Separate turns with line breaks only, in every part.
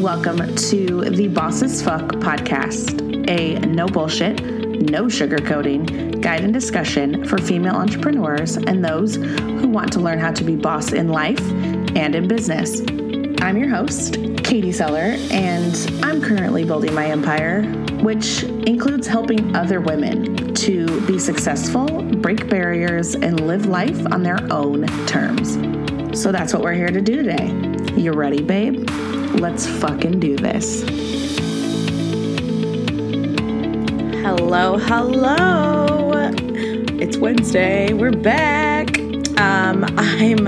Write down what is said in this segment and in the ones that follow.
Welcome to the Boss as Fuck podcast, a no bullshit, no sugarcoating guide and discussion for female entrepreneurs and those who want to learn how to be boss in life and in business. I'm your host, Katie Seller, and I'm currently building my empire, which includes helping other women to be successful, break barriers, and live life on their own terms. So that's what we're here to do today. You ready, babe? Let's fucking do this. Hello, hello. It's Wednesday. We're back. Um, I'm,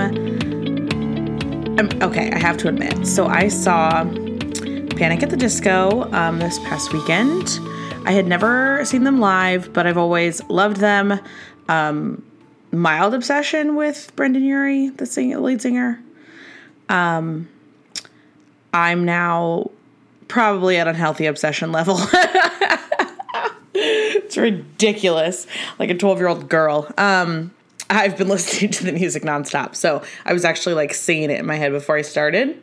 I'm okay. I have to admit. So I saw Panic at the Disco um, this past weekend. I had never seen them live, but I've always loved them. Um, mild obsession with Brendon Urie, the sing- lead singer. Um, I'm now probably at unhealthy obsession level. it's ridiculous, like a 12 year old girl. Um, I've been listening to the music nonstop, so I was actually like singing it in my head before I started.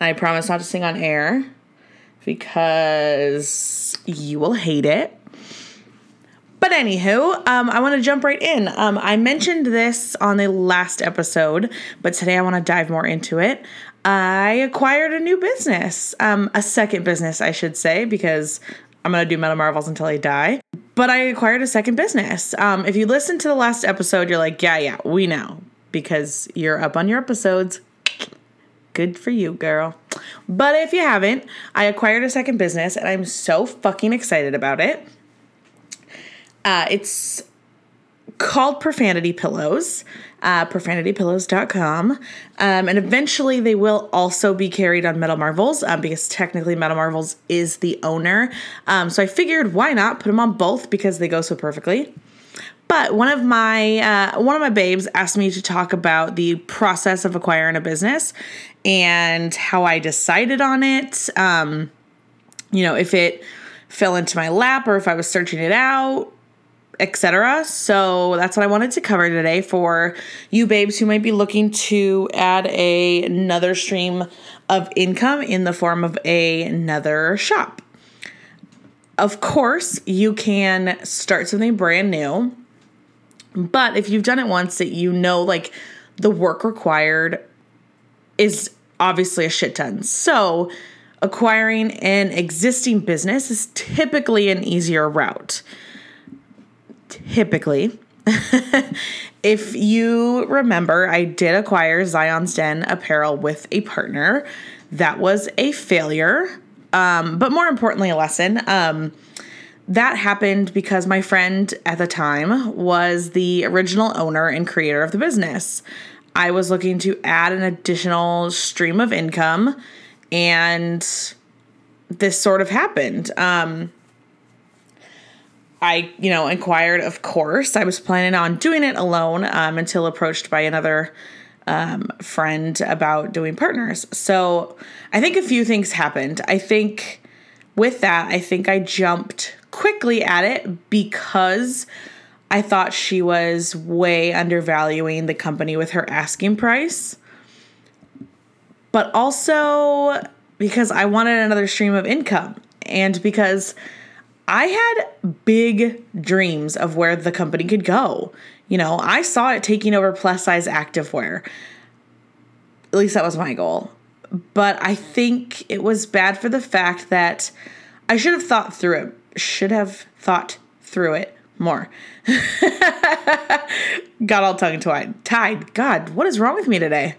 I promise not to sing on air because you will hate it. But anywho, um, I want to jump right in. Um, I mentioned this on the last episode, but today I want to dive more into it. I acquired a new business, um, a second business, I should say, because I'm going to do Metal Marvels until I die. But I acquired a second business. Um, if you listen to the last episode, you're like, yeah, yeah, we know, because you're up on your episodes. Good for you, girl. But if you haven't, I acquired a second business and I'm so fucking excited about it. Uh, it's called Profanity Pillows, uh, profanitypillows.com. Um, and eventually they will also be carried on Metal Marvels um, because technically Metal Marvels is the owner. Um, so I figured why not put them on both because they go so perfectly. But one of my uh, one of my babes asked me to talk about the process of acquiring a business and how I decided on it. Um, you know, if it fell into my lap or if I was searching it out, etc. So that's what I wanted to cover today for you babes who might be looking to add a, another stream of income in the form of a, another shop. Of course, you can start something brand new, but if you've done it once that you know like the work required is obviously a shit ton. So, acquiring an existing business is typically an easier route typically. if you remember, I did acquire Zion's Den apparel with a partner. That was a failure, um, but more importantly, a lesson. Um, that happened because my friend at the time was the original owner and creator of the business. I was looking to add an additional stream of income, and this sort of happened. Um, I, you know, inquired, of course. I was planning on doing it alone um, until approached by another um, friend about doing partners. So I think a few things happened. I think with that, I think I jumped quickly at it because I thought she was way undervaluing the company with her asking price. But also because I wanted another stream of income and because I had big dreams of where the company could go. You know, I saw it taking over plus size activewear. At least that was my goal. But I think it was bad for the fact that I should have thought through it. Should have thought through it more. Got all tongue tied. God, what is wrong with me today?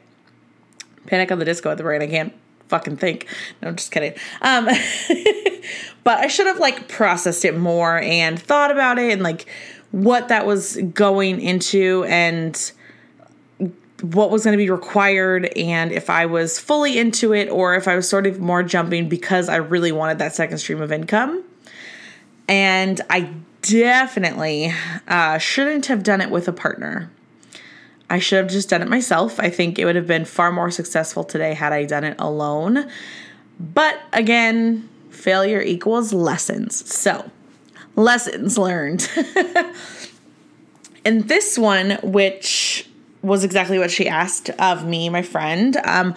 Panic on the disco at the brain. I can't fucking think. No, I'm just kidding. Um, but I should have like processed it more and thought about it and like what that was going into and what was going to be required and if I was fully into it or if I was sort of more jumping because I really wanted that second stream of income. And I definitely uh, shouldn't have done it with a partner. I should have just done it myself. I think it would have been far more successful today had I done it alone. But again, failure equals lessons. So, lessons learned. and this one, which was exactly what she asked of me, my friend, um,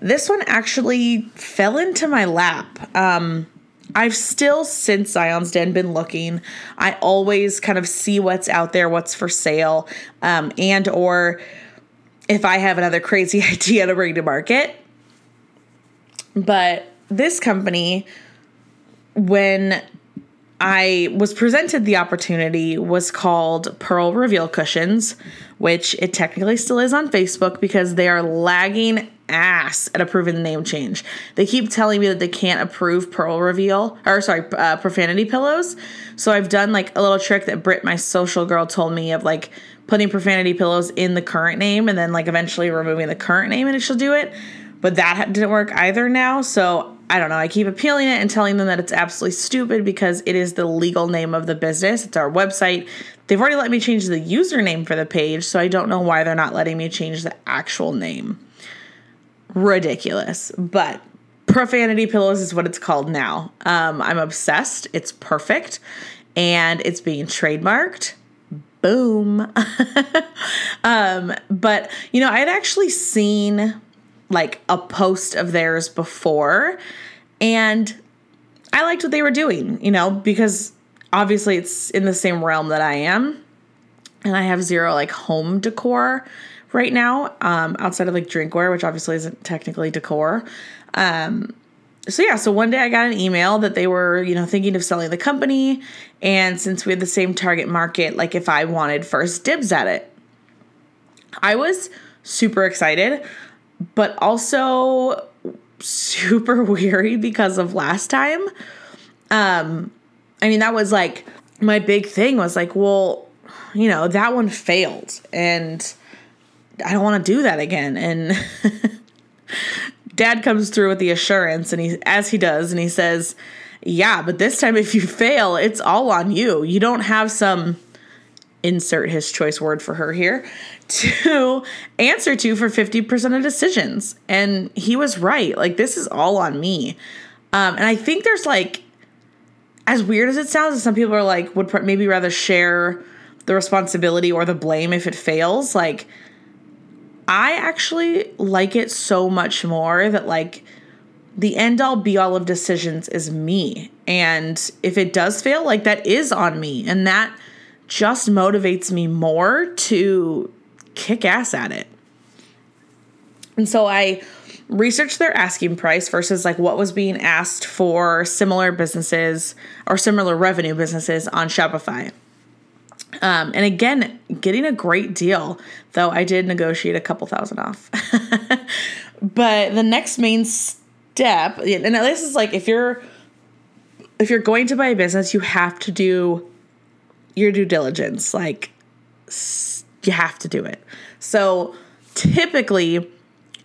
this one actually fell into my lap. Um, I've still, since Zion's Den, been looking. I always kind of see what's out there, what's for sale, um, and or if I have another crazy idea to bring to market. But this company, when I was presented the opportunity was called Pearl Reveal Cushions, which it technically still is on Facebook because they are lagging ass at approving the name change. They keep telling me that they can't approve Pearl Reveal or sorry, uh, profanity pillows. So I've done like a little trick that Britt, my social girl, told me of like putting profanity pillows in the current name and then like eventually removing the current name and she'll do it. But that didn't work either now. So I don't know. I keep appealing it and telling them that it's absolutely stupid because it is the legal name of the business. It's our website. They've already let me change the username for the page, so I don't know why they're not letting me change the actual name. Ridiculous. But Profanity Pillows is what it's called now. Um, I'm obsessed. It's perfect. And it's being trademarked. Boom. um, but, you know, I had actually seen like a post of theirs before and I liked what they were doing, you know, because obviously it's in the same realm that I am. And I have zero like home decor right now, um, outside of like drinkware, which obviously isn't technically decor. Um, so yeah, so one day I got an email that they were, you know, thinking of selling the company. And since we had the same target market, like if I wanted first dibs at it, I was super excited, but also super weary because of last time. Um, I mean, that was like my big thing was like, well, you know, that one failed and I don't want to do that again. And dad comes through with the assurance and he, as he does, and he says, yeah, but this time if you fail, it's all on you. You don't have some insert his choice word for her here to answer to for 50% of decisions. And he was right. Like, this is all on me. Um, and I think there's like, as weird as it sounds, some people are like, would maybe rather share the responsibility or the blame if it fails. Like, I actually like it so much more that, like, the end all be all of decisions is me. And if it does fail, like, that is on me. And that just motivates me more to kick ass at it. And so I researched their asking price versus like what was being asked for similar businesses or similar revenue businesses on Shopify. Um, and again, getting a great deal, though I did negotiate a couple thousand off. but the next main step, and this is like if you're if you're going to buy a business, you have to do your due diligence. Like you have to do it. So typically,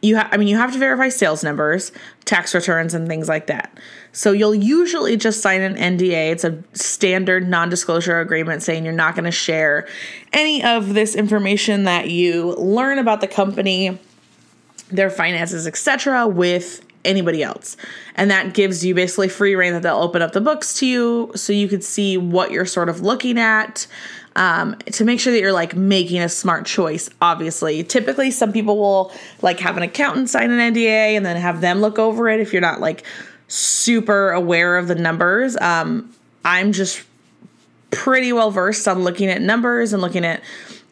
you have, I mean, you have to verify sales numbers, tax returns, and things like that. So you'll usually just sign an NDA. It's a standard non disclosure agreement saying you're not going to share any of this information that you learn about the company, their finances, etc., with anybody else. And that gives you basically free reign that they'll open up the books to you so you could see what you're sort of looking at um, to make sure that you're like making a smart choice. Obviously, typically some people will like have an accountant sign an NDA and then have them look over it if you're not like super aware of the numbers. Um, I'm just pretty well versed on looking at numbers and looking at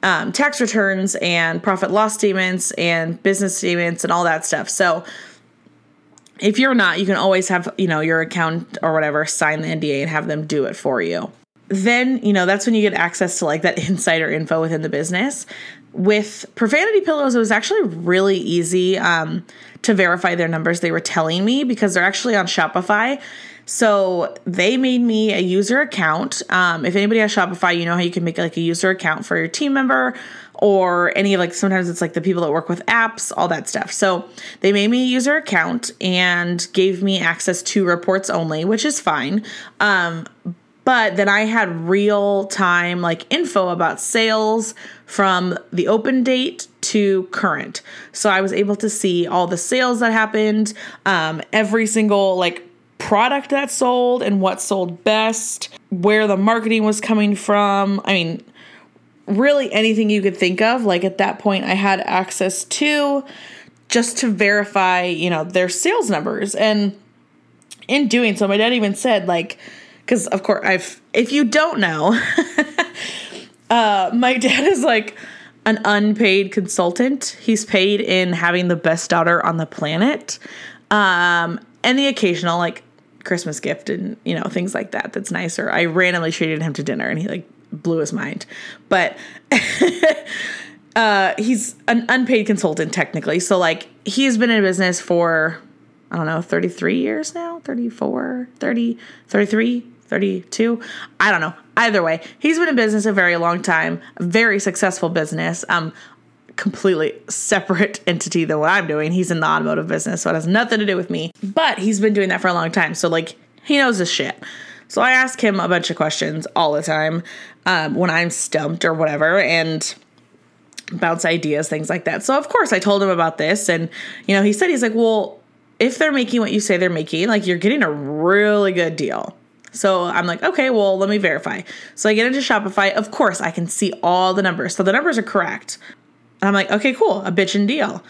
um, tax returns and profit loss statements and business statements and all that stuff. So if you're not, you can always have, you know, your account or whatever sign the NDA and have them do it for you then you know that's when you get access to like that insider info within the business. With profanity pillows it was actually really easy um, to verify their numbers they were telling me because they're actually on shopify. So they made me a user account. Um, if anybody has shopify you know how you can make like a user account for your team member or any like sometimes it's like the people that work with apps all that stuff. So they made me a user account and gave me access to reports only which is fine. Um, but then I had real time like info about sales from the open date to current. So I was able to see all the sales that happened, um, every single like product that sold and what sold best, where the marketing was coming from. I mean, really anything you could think of. Like at that point, I had access to just to verify, you know, their sales numbers. And in doing so, my dad even said, like, because of course, I've, if you don't know, uh, my dad is like an unpaid consultant. He's paid in having the best daughter on the planet. Um, and the occasional, like, Christmas gift and, you know, things like that. That's nicer. I randomly treated him to dinner and he, like, blew his mind. But uh, he's an unpaid consultant technically. So like he's been in business for I don't know, 33 years now, 34, 30, 33, 32. I don't know. Either way, he's been in business a very long time, very successful business. Um completely separate entity than what I'm doing. He's in the automotive business, so it has nothing to do with me. But he's been doing that for a long time. So like he knows his shit. So I ask him a bunch of questions all the time um, when I'm stumped or whatever, and bounce ideas, things like that. So of course I told him about this, and you know he said he's like, well, if they're making what you say they're making, like you're getting a really good deal. So I'm like, okay, well, let me verify. So I get into Shopify. Of course, I can see all the numbers. So the numbers are correct. And I'm like, okay, cool, a bitchin' deal.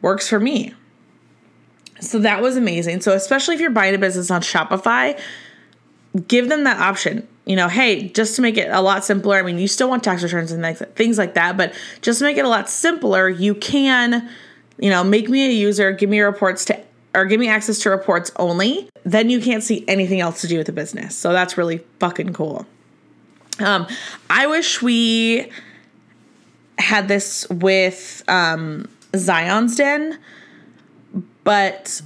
Works for me. So that was amazing. So especially if you're buying a business on Shopify, give them that option. You know, hey, just to make it a lot simpler. I mean, you still want tax returns and things like that, but just to make it a lot simpler, you can, you know, make me a user, give me reports to or give me access to reports only. Then you can't see anything else to do with the business. So that's really fucking cool. Um, I wish we had this with um, Zion's Den, but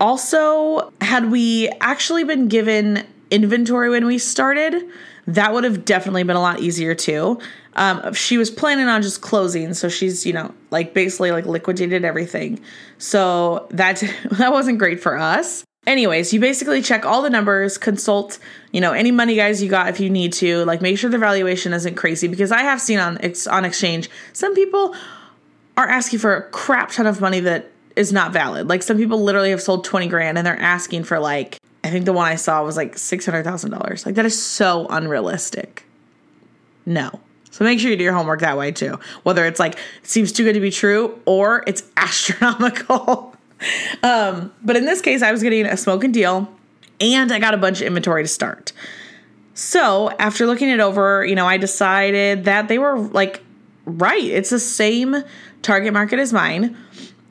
also, had we actually been given inventory when we started, that would have definitely been a lot easier too. Um, she was planning on just closing, so she's you know like basically like liquidated everything. So that that wasn't great for us. Anyways, you basically check all the numbers, consult, you know, any money guys you got if you need to, like make sure the valuation isn't crazy because I have seen on on exchange some people are asking for a crap ton of money that is not valid. Like some people literally have sold 20 grand and they're asking for like I think the one I saw was like $600,000. Like that is so unrealistic. No. So make sure you do your homework that way too. Whether it's like it seems too good to be true or it's astronomical. um, but in this case, I was getting a smoking deal and I got a bunch of inventory to start. So after looking it over, you know, I decided that they were like right. It's the same target market as mine.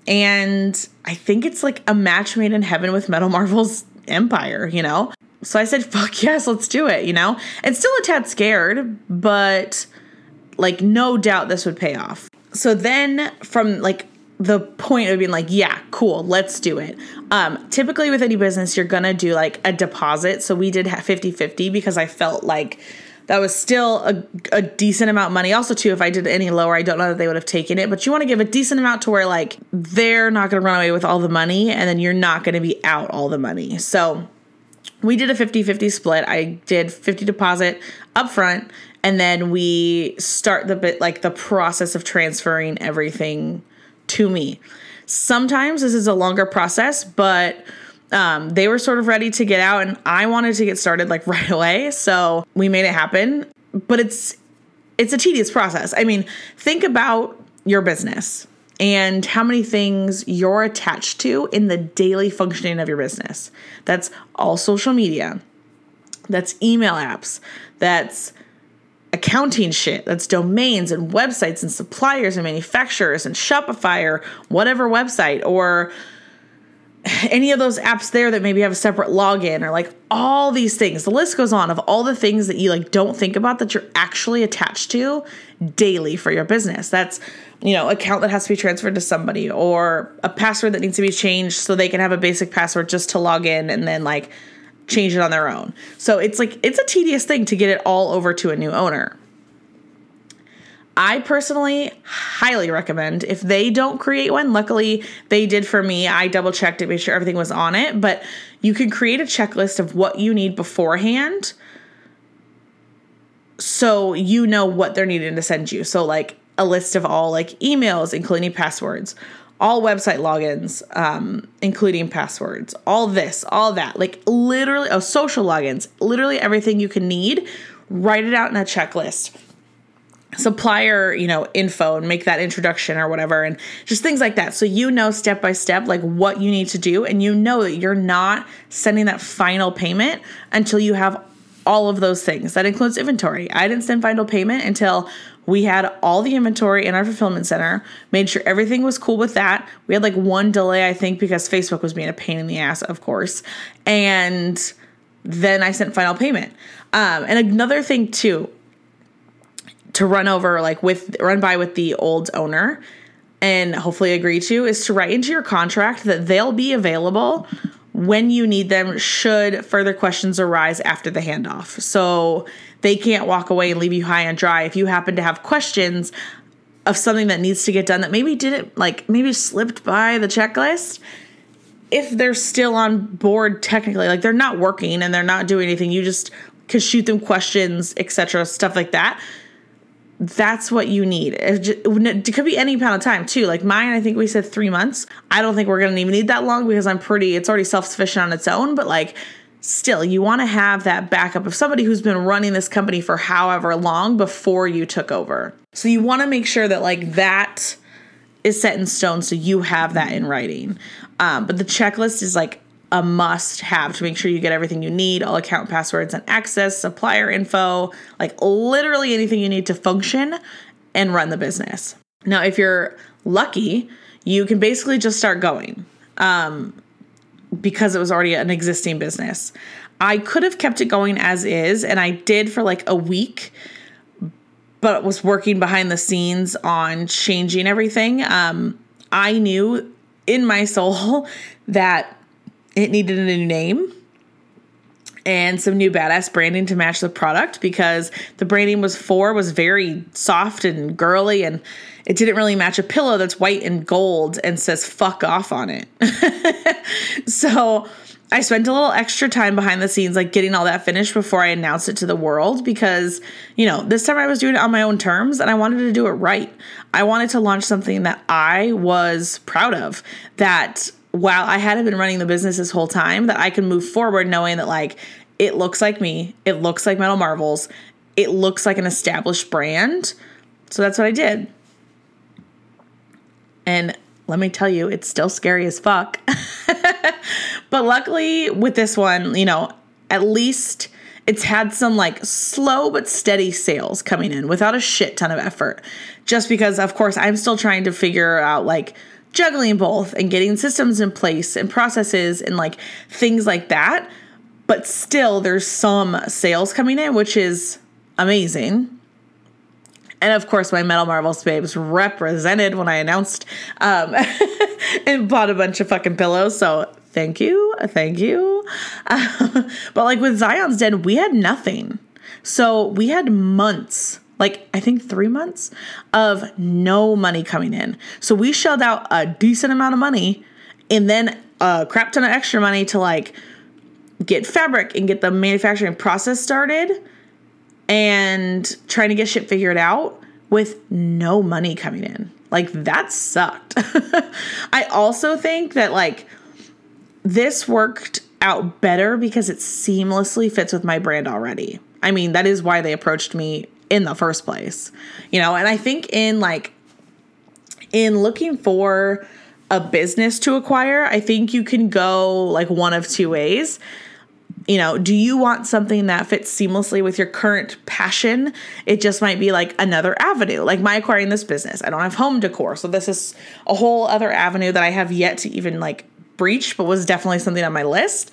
And I think it's like a match made in heaven with Metal Marvel's Empire, you know? So I said, fuck yes, let's do it, you know? And still a tad scared, but like no doubt this would pay off. So then from like the point of being like, yeah, cool, let's do it. Um, typically with any business, you're gonna do like a deposit. So we did have 50 50 because I felt like that was still a, a decent amount of money. Also, too, if I did any lower, I don't know that they would have taken it. But you want to give a decent amount to where like they're not going to run away with all the money, and then you're not going to be out all the money. So we did a 50-50 split. I did 50 deposit up front, and then we start the bit like the process of transferring everything to me. Sometimes this is a longer process, but um, they were sort of ready to get out and I wanted to get started like right away. So we made it happen. But it's it's a tedious process. I mean, think about your business and how many things you're attached to in the daily functioning of your business. That's all social media. That's email apps. That's accounting shit. That's domains and websites and suppliers and manufacturers and Shopify or whatever website or any of those apps there that maybe have a separate login or like all these things. The list goes on of all the things that you like don't think about that you're actually attached to daily for your business. That's you know, account that has to be transferred to somebody or a password that needs to be changed so they can have a basic password just to log in and then like change it on their own. So it's like it's a tedious thing to get it all over to a new owner. I personally highly recommend if they don't create one. Luckily, they did for me. I double checked to make sure everything was on it, but you can create a checklist of what you need beforehand so you know what they're needing to send you. So, like a list of all like emails, including passwords, all website logins, um, including passwords, all this, all that, like literally, oh, social logins, literally everything you can need. Write it out in a checklist supplier, you know, info and make that introduction or whatever and just things like that. So you know step by step like what you need to do and you know that you're not sending that final payment until you have all of those things. That includes inventory. I didn't send final payment until we had all the inventory in our fulfillment center, made sure everything was cool with that. We had like one delay, I think, because Facebook was being a pain in the ass, of course. And then I sent final payment. Um, and another thing, too, to run over like with run by with the old owner and hopefully agree to is to write into your contract that they'll be available when you need them should further questions arise after the handoff. So they can't walk away and leave you high and dry if you happen to have questions of something that needs to get done that maybe didn't like maybe slipped by the checklist if they're still on board technically like they're not working and they're not doing anything you just could shoot them questions etc stuff like that that's what you need. It could be any amount of time too. Like mine, I think we said three months. I don't think we're gonna even need that long because I'm pretty. It's already self sufficient on its own. But like, still, you want to have that backup of somebody who's been running this company for however long before you took over. So you want to make sure that like that is set in stone, so you have that in writing. Um, but the checklist is like a must have to make sure you get everything you need all account passwords and access, supplier info, like literally anything you need to function and run the business. Now, if you're lucky, you can basically just start going um, because it was already an existing business. I could have kept it going as is, and I did for like a week, but was working behind the scenes on changing everything. Um, I knew in my soul that it needed a new name and some new badass branding to match the product because the branding was for was very soft and girly and it didn't really match a pillow that's white and gold and says fuck off on it. so I spent a little extra time behind the scenes, like getting all that finished before I announced it to the world because, you know, this time I was doing it on my own terms and I wanted to do it right. I wanted to launch something that I was proud of, that while I hadn't been running the business this whole time, that I can move forward knowing that like it looks like me, it looks like Metal Marvels, it looks like an established brand. So that's what I did. And let me tell you, it's still scary as fuck. but luckily with this one, you know, at least it's had some like slow but steady sales coming in without a shit ton of effort. Just because, of course, I'm still trying to figure out like juggling both and getting systems in place and processes and like things like that. But still, there's some sales coming in, which is amazing. And of course, my Metal Marvels babes represented when I announced um, and bought a bunch of fucking pillows. So thank you, thank you. But like with Zion's Den, we had nothing. So we had months like I think three months of no money coming in. So we shelled out a decent amount of money and then a crap ton of extra money to like get fabric and get the manufacturing process started and trying to get shit figured out with no money coming in. Like that sucked. I also think that like this worked out better because it seamlessly fits with my brand already. I mean, that is why they approached me in the first place. You know, and I think in like in looking for a business to acquire, I think you can go like one of two ways. You know, do you want something that fits seamlessly with your current passion? It just might be like another avenue, like my acquiring this business. I don't have home decor, so this is a whole other avenue that I have yet to even like breach, but was definitely something on my list.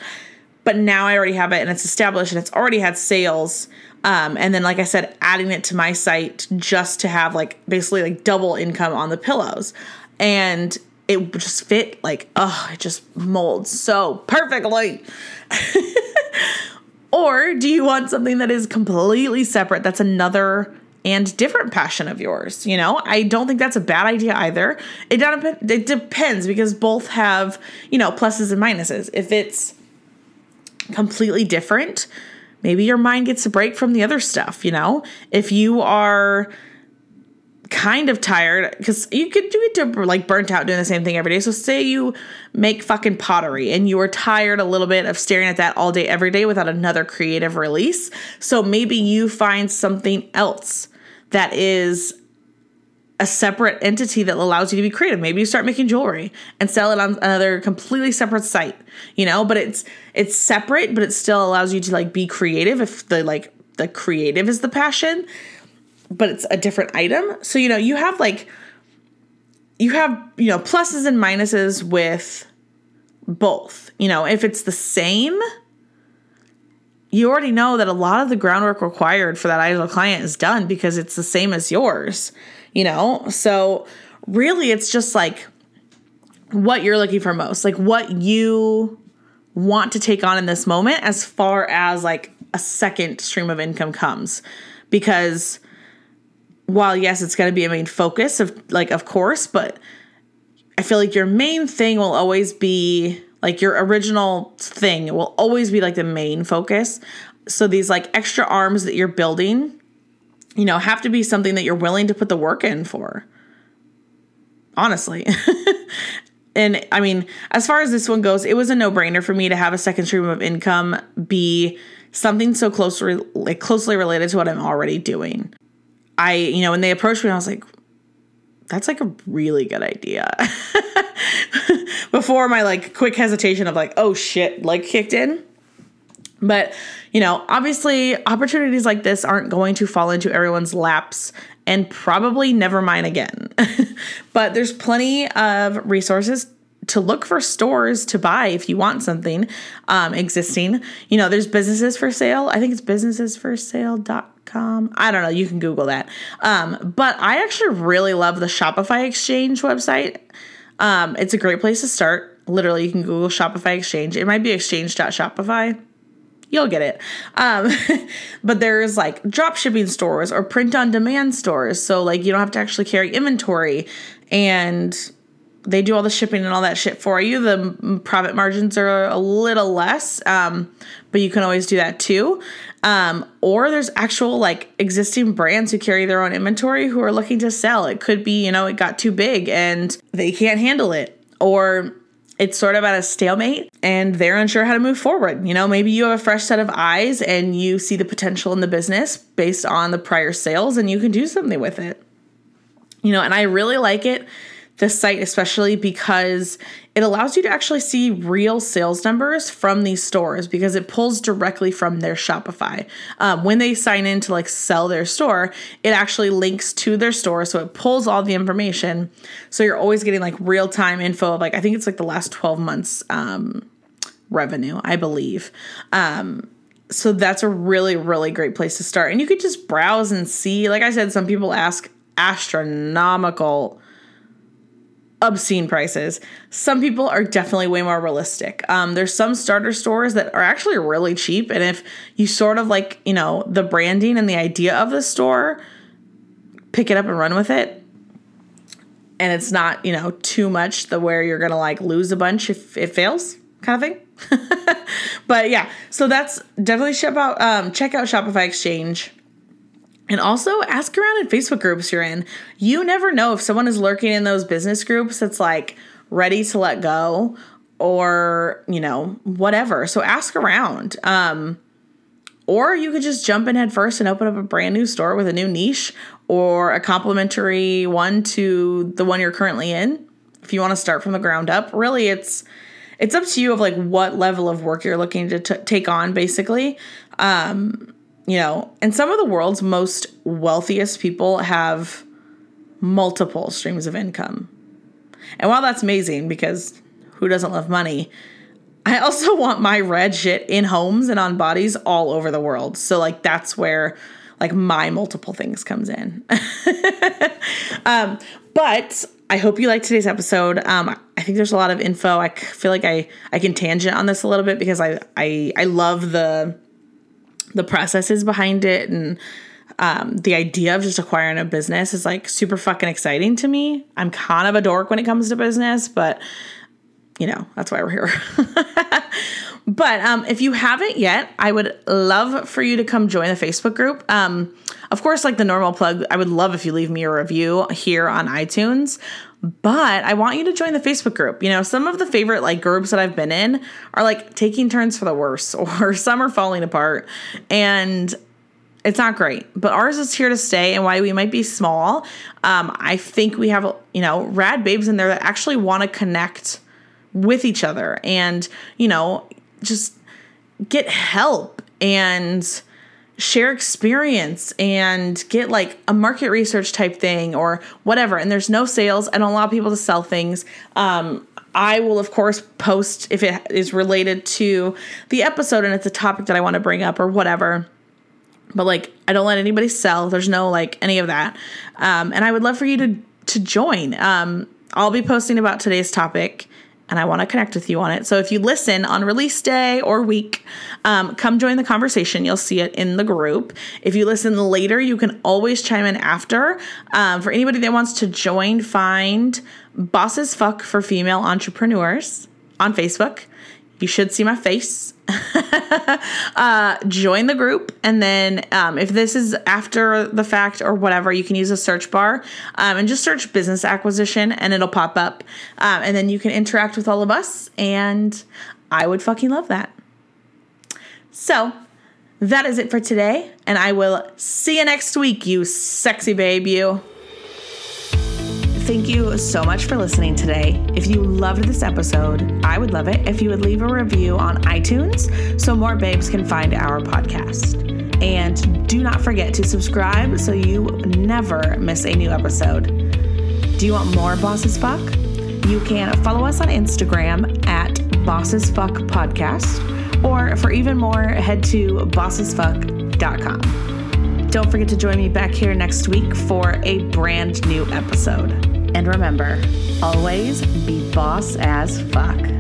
But now I already have it and it's established and it's already had sales um, and then, like I said, adding it to my site just to have like basically like double income on the pillows. And it just fit like, oh, it just molds so perfectly. or do you want something that is completely separate? That's another and different passion of yours. You know, I don't think that's a bad idea either. It, it depends because both have, you know, pluses and minuses. If it's completely different, maybe your mind gets a break from the other stuff, you know? If you are kind of tired because you could do it to like burnt out doing the same thing every day. So say you make fucking pottery and you are tired a little bit of staring at that all day every day without another creative release. So maybe you find something else that is a separate entity that allows you to be creative. Maybe you start making jewelry and sell it on another completely separate site, you know, but it's it's separate, but it still allows you to like be creative if the like the creative is the passion, but it's a different item. So, you know, you have like you have, you know, pluses and minuses with both. You know, if it's the same, you already know that a lot of the groundwork required for that ideal client is done because it's the same as yours you know? So really, it's just like what you're looking for most, like what you want to take on in this moment as far as like a second stream of income comes. Because while yes, it's going to be a main focus of like, of course, but I feel like your main thing will always be like your original thing will always be like the main focus. So these like extra arms that you're building you know, have to be something that you're willing to put the work in for. Honestly. and I mean, as far as this one goes, it was a no-brainer for me to have a second stream of income be something so closely like closely related to what I'm already doing. I, you know, when they approached me, I was like, that's like a really good idea. Before my like quick hesitation of like, oh shit, like kicked in. But, you know, obviously opportunities like this aren't going to fall into everyone's laps and probably never mine again. but there's plenty of resources to look for stores to buy if you want something um, existing. You know, there's businesses for sale. I think it's businessesforsale.com. I don't know. You can Google that. Um, but I actually really love the Shopify Exchange website. Um, it's a great place to start. Literally, you can Google Shopify Exchange. It might be exchange.shopify you'll get it. Um, but there's like drop shipping stores or print on demand stores. So like you don't have to actually carry inventory and they do all the shipping and all that shit for you. The profit margins are a little less, um, but you can always do that too. Um, or there's actual like existing brands who carry their own inventory who are looking to sell. It could be, you know, it got too big and they can't handle it. Or it's sort of at a stalemate and they're unsure how to move forward. You know, maybe you have a fresh set of eyes and you see the potential in the business based on the prior sales and you can do something with it. You know, and I really like it this site, especially because it allows you to actually see real sales numbers from these stores because it pulls directly from their Shopify. Um, when they sign in to like sell their store, it actually links to their store. So it pulls all the information. So you're always getting like real time info of like, I think it's like the last 12 months um, revenue, I believe. Um, so that's a really, really great place to start. And you could just browse and see. Like I said, some people ask astronomical obscene prices. Some people are definitely way more realistic. Um, there's some starter stores that are actually really cheap, and if you sort of like, you know, the branding and the idea of the store, pick it up and run with it. And it's not, you know, too much the where you're gonna like lose a bunch if it fails, kind of thing. but yeah, so that's definitely ship out. Um, check out Shopify Exchange. And also ask around in Facebook groups you're in. You never know if someone is lurking in those business groups that's like ready to let go or, you know, whatever. So ask around. Um, or you could just jump in head first and open up a brand new store with a new niche or a complementary one to the one you're currently in. If you want to start from the ground up, really it's it's up to you of like what level of work you're looking to t- take on basically. Um, you know, and some of the world's most wealthiest people have multiple streams of income. And while that's amazing because who doesn't love money, I also want my red shit in homes and on bodies all over the world. So like that's where like my multiple things comes in. um, but I hope you liked today's episode. Um, I think there's a lot of info. I feel like I I can tangent on this a little bit because I I I love the the processes behind it and um, the idea of just acquiring a business is like super fucking exciting to me. I'm kind of a dork when it comes to business, but you know, that's why we're here. but um, if you haven't yet, I would love for you to come join the Facebook group. Um, of course, like the normal plug, I would love if you leave me a review here on iTunes. But I want you to join the Facebook group. You know, some of the favorite like groups that I've been in are like taking turns for the worse, or some are falling apart. And It's not great, but ours is here to stay. And while we might be small, um, I think we have, you know, rad babes in there that actually want to connect with each other and, you know, just get help and share experience and get like a market research type thing or whatever. And there's no sales. I don't allow people to sell things. Um, I will, of course, post if it is related to the episode and it's a topic that I want to bring up or whatever. But like, I don't let anybody sell. There's no like any of that. Um, and I would love for you to to join. Um, I'll be posting about today's topic and I want to connect with you on it. So if you listen on release day or week, um, come join the conversation. You'll see it in the group. If you listen later, you can always chime in after. Um, for anybody that wants to join, find Boss as Fuck for Female Entrepreneurs on Facebook. You should see my face. uh, join the group, and then um, if this is after the fact or whatever, you can use a search bar um, and just search business acquisition, and it'll pop up, um, and then you can interact with all of us, and I would fucking love that. So that is it for today, and I will see you next week, you sexy babe, you. Thank you so much for listening today. If you loved this episode, I would love it if you would leave a review on iTunes so more babes can find our podcast. And do not forget to subscribe so you never miss a new episode. Do you want more Boss as Fuck? You can follow us on Instagram at Boss as Fuck Podcast, or for even more, head to bossesfuck.com. Don't forget to join me back here next week for a brand new episode. And remember, always be boss as fuck.